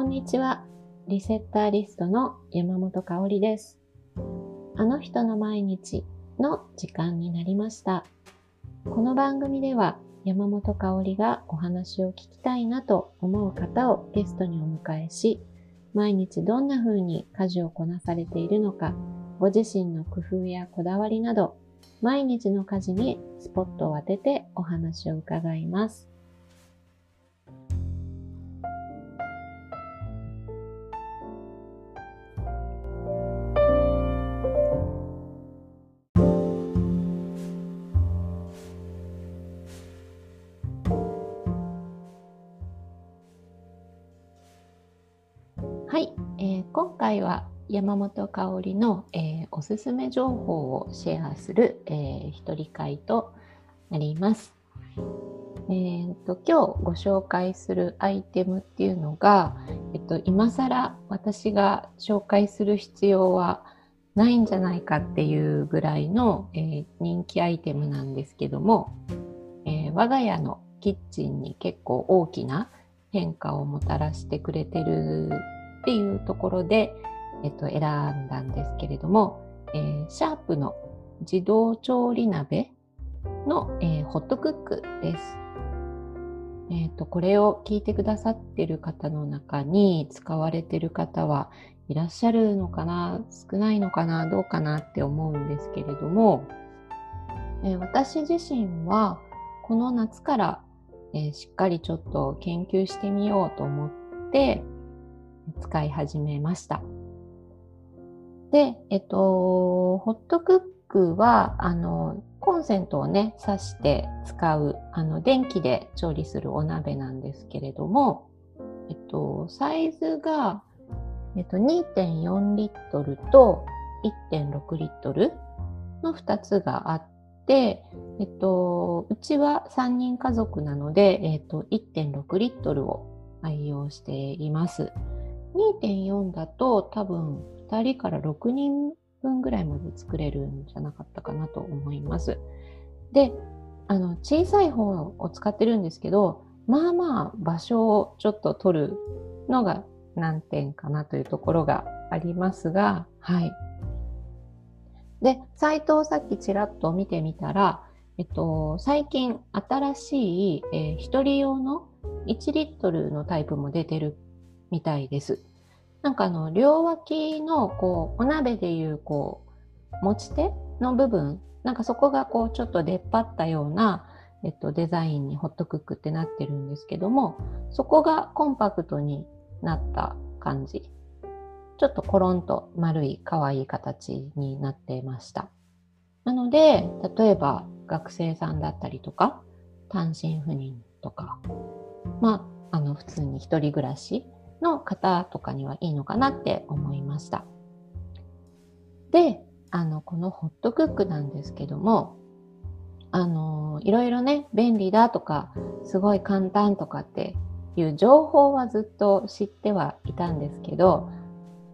こんにちは。リセッターリストの山本香里です。あの人の毎日の時間になりました。この番組では山本香里がお話を聞きたいなと思う方をゲストにお迎えし、毎日どんな風に家事をこなされているのか、ご自身の工夫やこだわりなど、毎日の家事にスポットを当ててお話を伺います。回は山本香里の、えー、おすすめ情報をシェアする、えー、一人会となります。えーと、今日ご紹介するアイテムっていうのが、えっと、今更私が紹介する必要はないんじゃないかっていうぐらいの、えー、人気アイテムなんですけども、えー、我が家のキッチンに結構大きな変化をもたらしてくれてるっていうところで、えっと、選んだんですけれども、えー、シャープの自動調理鍋の、えー、ホットクックです。えっ、と、これを聞いてくださってる方の中に使われてる方はいらっしゃるのかな少ないのかなどうかなって思うんですけれども、え、私自身はこの夏から、え、しっかりちょっと研究してみようと思って、使い始めました。で、えっと、ホットクックは、あの、コンセントをね、挿して使う、あの、電気で調理するお鍋なんですけれども、えっと、サイズが、えっと、2.4リットルと1.6リットルの2つがあって、えっと、うちは3人家族なので、えっと、1.6リットルを愛用しています。2.4だと多分2人から6人分ぐらいまで作れるんじゃなかったかなと思います。で、あの、小さい方を使ってるんですけど、まあまあ場所をちょっと取るのが難点かなというところがありますが、はい。で、サイトをさっきちらっと見てみたら、えっと、最近新しい、えー、1人用の1リットルのタイプも出てるみたいです。なんかあの両脇のこうお鍋でいうこう持ち手の部分なんかそこがこうちょっと出っ張ったような、えっと、デザインにホットクックってなってるんですけどもそこがコンパクトになった感じ。ちょっとコロンと丸い可愛い形になってました。なので例えば学生さんだったりとか単身赴任とかまああの普通に一人暮らしの方とかにはいいのかなって思いました。で、あの、このホットクックなんですけども、あの、いろいろね、便利だとか、すごい簡単とかっていう情報はずっと知ってはいたんですけど、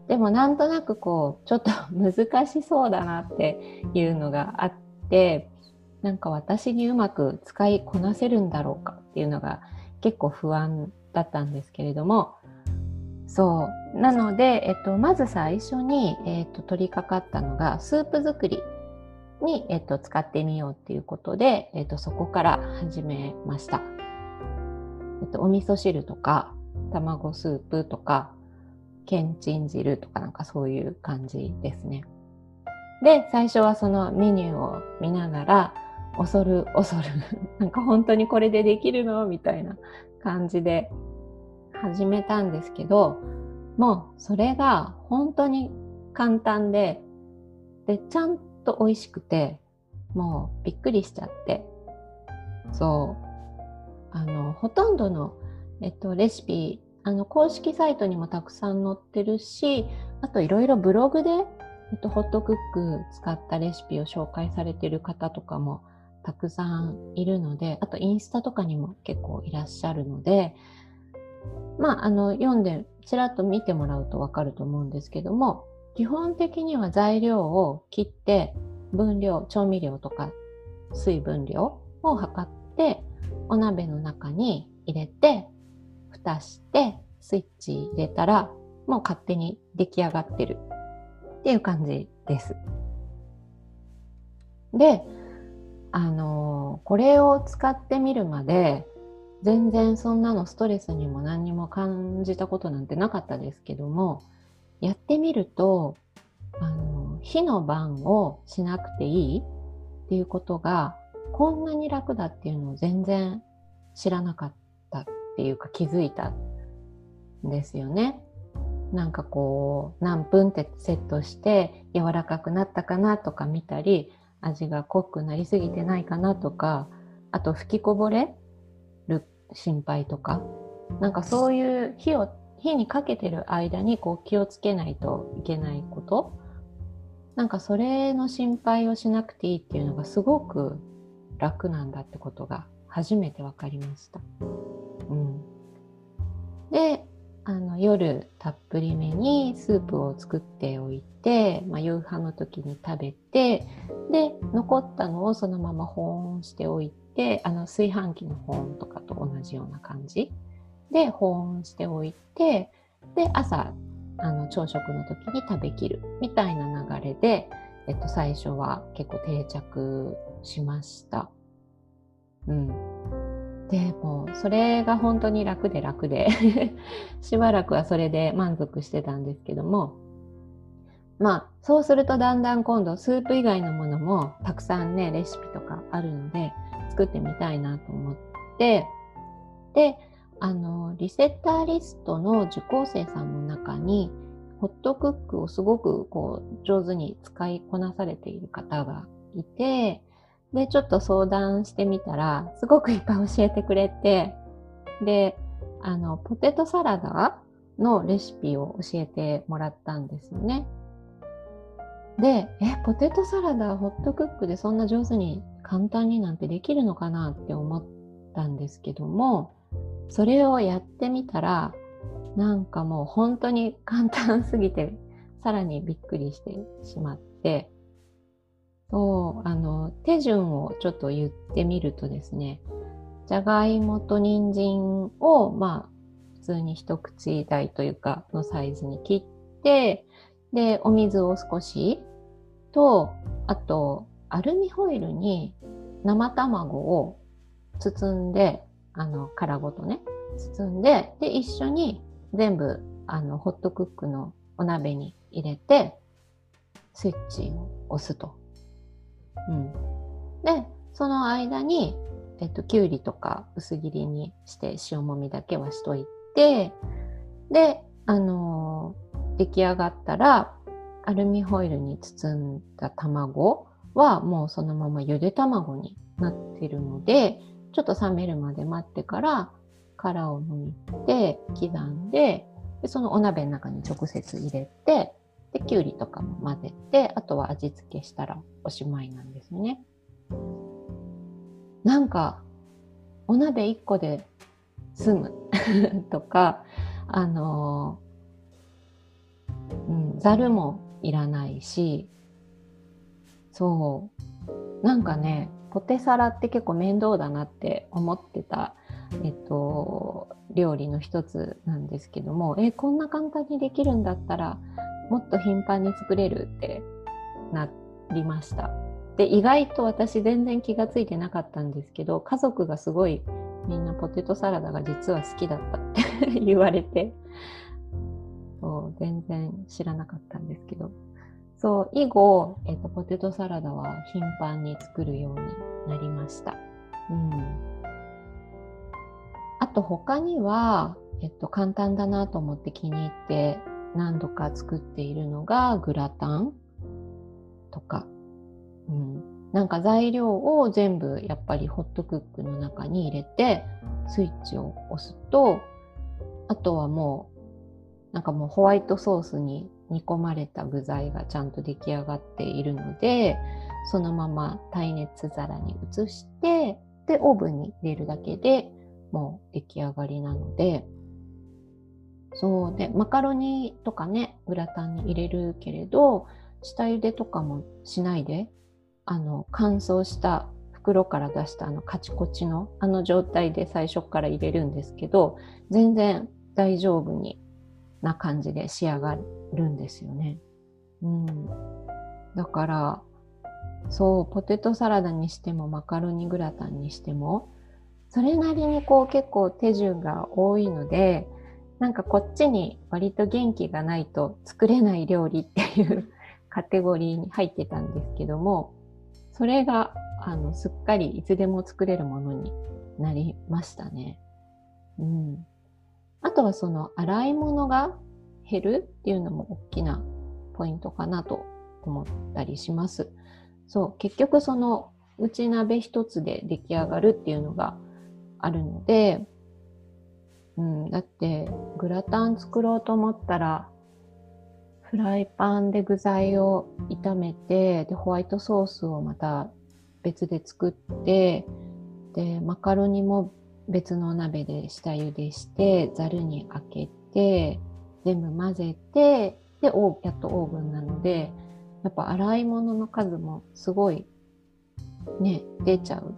でもなんとなくこう、ちょっと 難しそうだなっていうのがあって、なんか私にうまく使いこなせるんだろうかっていうのが結構不安だったんですけれども、そう。なので、えっと、まず最初に、えっと、取り掛かったのが、スープ作りに、えっと、使ってみようっていうことで、えっと、そこから始めました。えっと、お味噌汁とか、卵スープとか、けんちん汁とかなんかそういう感じですね。で、最初はそのメニューを見ながら、恐る恐る、なんか本当にこれでできるの？みたいな感じで始めたんですけど、もうそれが本当に簡単で、で、ちゃんと美味しくて、もうびっくりしちゃって、そう、あの、ほとんどの、えっと、レシピ、あの、公式サイトにもたくさん載ってるし、あといろいろブログで、えっと、ホットクック使ったレシピを紹介されてる方とかもたくさんいるので、あとインスタとかにも結構いらっしゃるので、まあ、あの、読んで、ちらっと見てもらうとわかると思うんですけども、基本的には材料を切って、分量、調味料とか水分量を測って、お鍋の中に入れて、蓋して、スイッチ入れたらもう勝手に出来上がってるっていう感じです。で、あのこれを使ってみるまで全然そんなのストレスにも何にも感じたことなんてなかったですけどもやってみるとあの火の番をしなくていいっていうことがこんなに楽だっていうのを全然知らなかったっていうか気づいたんですよね。なんかこう何分ってセットして柔らかくなったかなとか見たり味が濃くなりすぎてないかなとかあと吹きこぼれ心配とかなんかそういう火を火にかけてる間にこう気をつけないといけないことなんかそれの心配をしなくていいっていうのがすごく楽なんだってことが初めて分かりました。うん、であの夜たっぷりめにスープを作っておいて、まあ、夕飯の時に食べてで残ったのをそのまま保温しておいてあの炊飯器の保温とかと同じような感じで保温しておいてで朝あの朝食の時に食べきるみたいな流れで、えっと、最初は結構定着しました。うん、でもそれが本当に楽で楽で しばらくはそれで満足してたんですけどもまあそうするとだんだん今度スープ以外のものもたくさんねレシピとかあるので作ってみたいなと思ってであのリセッターリストの受講生さんの中にホットクックをすごくこう上手に使いこなされている方がいてでちょっと相談してみたらすごくいっぱい教えてくれてであのポテトサラダのレシピを教えてもらったんですよね。で、え、ポテトサラダホットクックでそんな上手に簡単になんてできるのかなって思ったんですけども、それをやってみたらなんかもう本当に簡単すぎてさらにびっくりしてしまってそうあの手順をちょっと言ってみるとですねじゃがいもと人参をまあ普通に一口大というかのサイズに切ってでお水を少しとあとアルミホイルに生卵を包んであの、殻ごとね、包んで、で、一緒に全部、あの、ホットクックのお鍋に入れて、スイッチを押すと。うん。で、その間に、えっと、きゅうりとか薄切りにして塩もみだけはしといて、で、あのー、出来上がったら、アルミホイルに包んだ卵はもうそのままゆで卵になってるので、ちょっと冷めるまで待ってから殻を剥いて刻んででそのお鍋の中に直接入れてできゅうりとかも混ぜてあとは味付けしたらおしまいなんですね。なんかお鍋1個で済む とかあのうん、ざるもいらないしそうなんかねポテサラって結構面倒だなって思ってた、えっと、料理の一つなんですけどもえこんな簡単にできるんだったらもっと頻繁に作れるってなりました。で意外と私全然気がついてなかったんですけど家族がすごいみんなポテトサラダが実は好きだったって 言われてそう全然知らなかったんですけどそう、以後、えっと、ポテトサラダは頻繁に作るようになりました。うん。あと他には、えっと、簡単だなと思って気に入って何度か作っているのがグラタンとか、うん、なんか材料を全部やっぱりホットクックの中に入れてスイッチを押すとあとはもうなんかもうホワイトソースに煮込まれた具材がちゃんと出来上がっているのでそのまま耐熱皿に移してでオーブンに入れるだけでもう出来上がりなのでそうでマカロニとかねグラタンに入れるけれど下茹でとかもしないであの乾燥した袋から出したあのカチコチのあの状態で最初から入れるんですけど全然大丈夫にな感じで仕上がるんですよね。うん、だからそうポテトサラダにしてもマカロニグラタンにしてもそれなりにこう結構手順が多いのでなんかこっちに割と元気がないと作れない料理っていう カテゴリーに入ってたんですけどもそれがあのすっかりいつでも作れるものになりましたね。うん、あとはその洗い物が減るっていうのも大きなポイントかなと思ったりします。そう結局その内鍋一つで出来上がるっていうのがあるので、うん、だってグラタン作ろうと思ったらフライパンで具材を炒めてでホワイトソースをまた別で作ってでマカロニも別の鍋で下茹でしてざるに開けて全部混ぜてでやっとオーブンなのでやっぱ洗い物の数もすごいね出ちゃう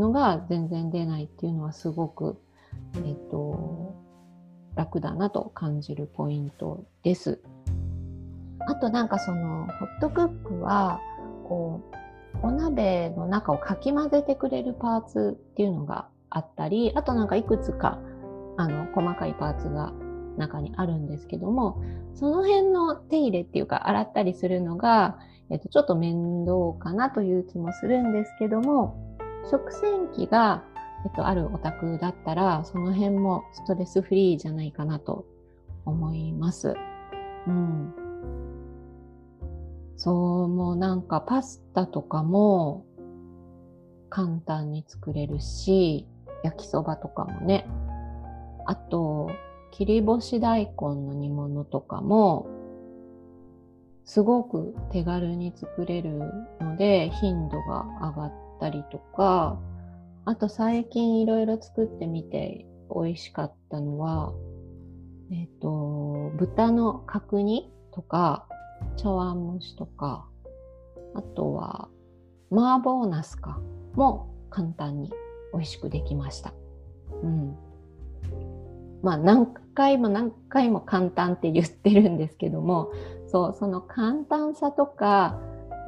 のが全然出ないっていうのはすごくえっと楽だなと感じるポイントです。あとなんかそのホットクックはこうお鍋の中をかき混ぜてくれるパーツっていうのがあったりあとなんかいくつかあの細かいパーツが中にあるんですけどもその辺の手入れっていうか洗ったりするのが、えっと、ちょっと面倒かなという気もするんですけども食洗機が、えっと、あるお宅だったらその辺もストレスフリーじゃないかなと思います。うんそう、もうなんかパスタとかも簡単に作れるし、焼きそばとかもね。あと、切り干し大根の煮物とかも、すごく手軽に作れるので、頻度が上がったりとか、あと最近いろいろ作ってみて美味しかったのは、えっ、と、豚の角煮とか、茶碗蒸しとか、あとは麻婆ナスかも簡単に美味しくできました。うん。まあ何回も何回も簡単って言ってるんですけども、そう、その簡単さとか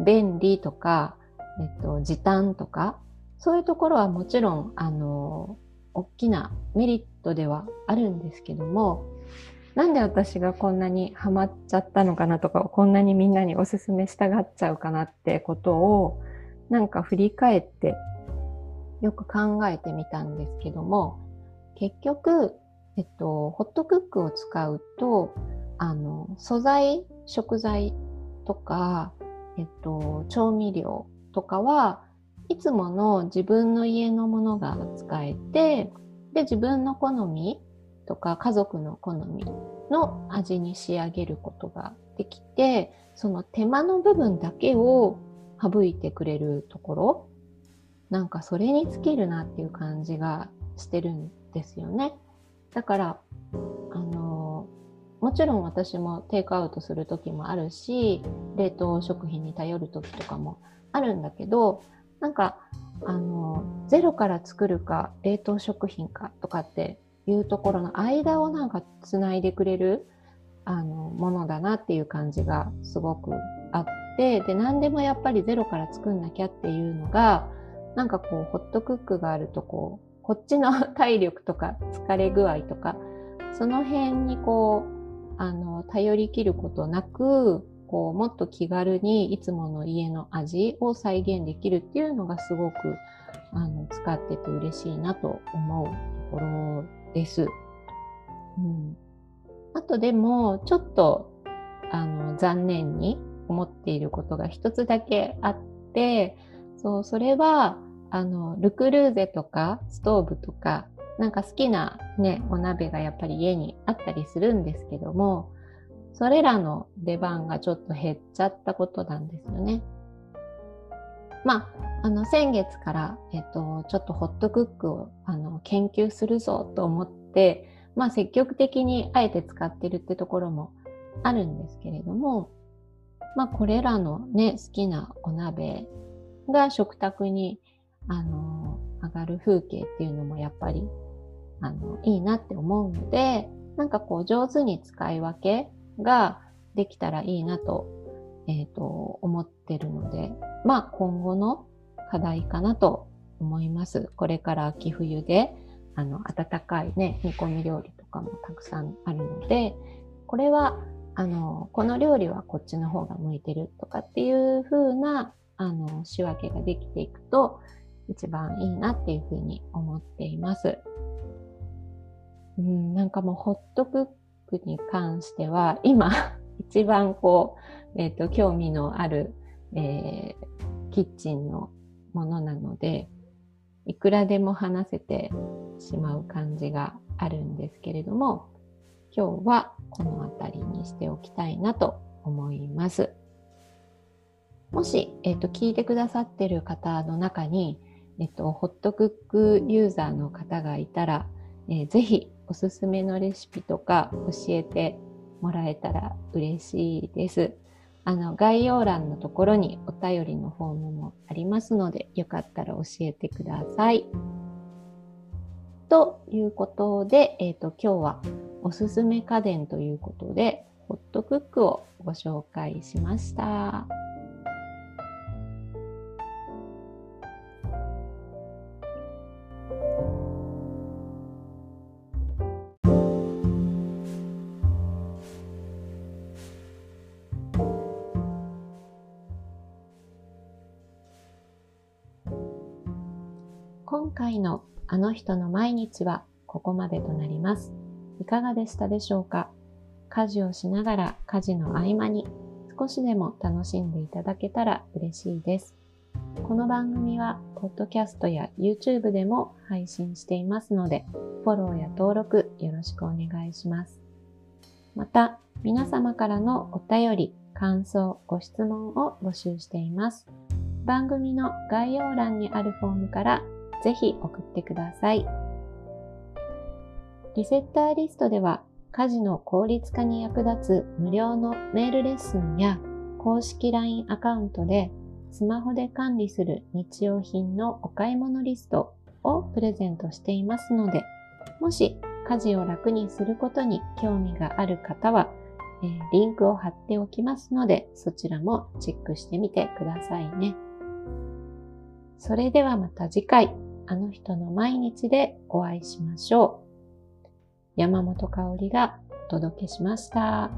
便利とか、えっと、時短とか、そういうところはもちろん、あの、大きなメリットではあるんですけども、なんで私がこんなにハマっちゃったのかなとか、こんなにみんなにおすすめしたがっちゃうかなってことを、なんか振り返ってよく考えてみたんですけども、結局、えっと、ホットクックを使うと、あの、素材、食材とか、えっと、調味料とかはいつもの自分の家のものが使えて、で、自分の好みとか家族の好みの味に仕上げることができてその手間の部分だけを省いてくれるところなんかそれに尽きるなっていう感じがしてるんですよね。だからあのもちろん私もテイクアウトする時もあるし冷凍食品に頼る時とかもあるんだけどなんかあのゼロから作るか冷凍食品かとかっていうところの間をなんかつないでくれるあのものだなっていう感じがすごくあってで何でもやっぱりゼロから作んなきゃっていうのがなんかこうホットクックがあるとこうこっちの 体力とか疲れ具合とかその辺にこうあの頼りきることなくこうもっと気軽にいつもの家の味を再現できるっていうのがすごくあの使ってて嬉しいなと思うところです。うん、あとでもちょっとあの残念に思っていることが一つだけあってそうそれはあのルクルーゼとかストーブとかなんか好きな、ね、お鍋がやっぱり家にあったりするんですけどもそれらの出番がちょっと減っちゃったことなんですよね。まあ、あの先月から、えっと、ちょっとホットクックをあの研究するぞと思って、まあ、積極的にあえて使ってるってところもあるんですけれども、まあ、これらのね好きなお鍋が食卓にあの上がる風景っていうのもやっぱりあのいいなって思うのでなんかこう上手に使い分けができたらいいなと,、えーと、思ってるので、まあ今後の課題かなと思います。これから秋冬で、あの、温かいね、煮込み料理とかもたくさんあるので、これは、あの、この料理はこっちの方が向いてるとかっていう風な、あの、仕分けができていくと、一番いいなっていうふうに思っています。うん、なんかもうホットクックに関しては、今 一番こう、え、ー、と、興味のある、えー、キッチンのものなので、いくらでも話せてしまう感じがあるんですけれども、今日はこの辺りにしておきたいなと思います。もし、え、ー、と、聞いてくださってる方の中に、えっ、ー、と、ホットクックユーザーの方がいたら、えー、ぜひおすすめのレシピとか教えてもらえたら嬉しいです。あの、概要欄のところにお便りのフォームもありますので、よかったら教えてください。ということで、えっ、ー、と、今日はおすすめ家電ということで、ホットクックをご紹介しました。回のあの人の毎日はここまでとなります。いかがでしたでしょうか？家事をしながら家事の合間に少しでも楽しんでいただけたら嬉しいです。この番組は、ポッドキャストや YouTube でも配信していますので、フォローや登録よろしくお願いします。また、皆様からのお便り、感想、ご質問を募集しています。番組の概要欄にあるフォームからぜひ送ってください。リセッターリストでは家事の効率化に役立つ無料のメールレッスンや公式 LINE アカウントでスマホで管理する日用品のお買い物リストをプレゼントしていますので、もし家事を楽にすることに興味がある方は、えー、リンクを貼っておきますので、そちらもチェックしてみてくださいね。それではまた次回。あの人の毎日でお会いしましょう。山本香里がお届けしました。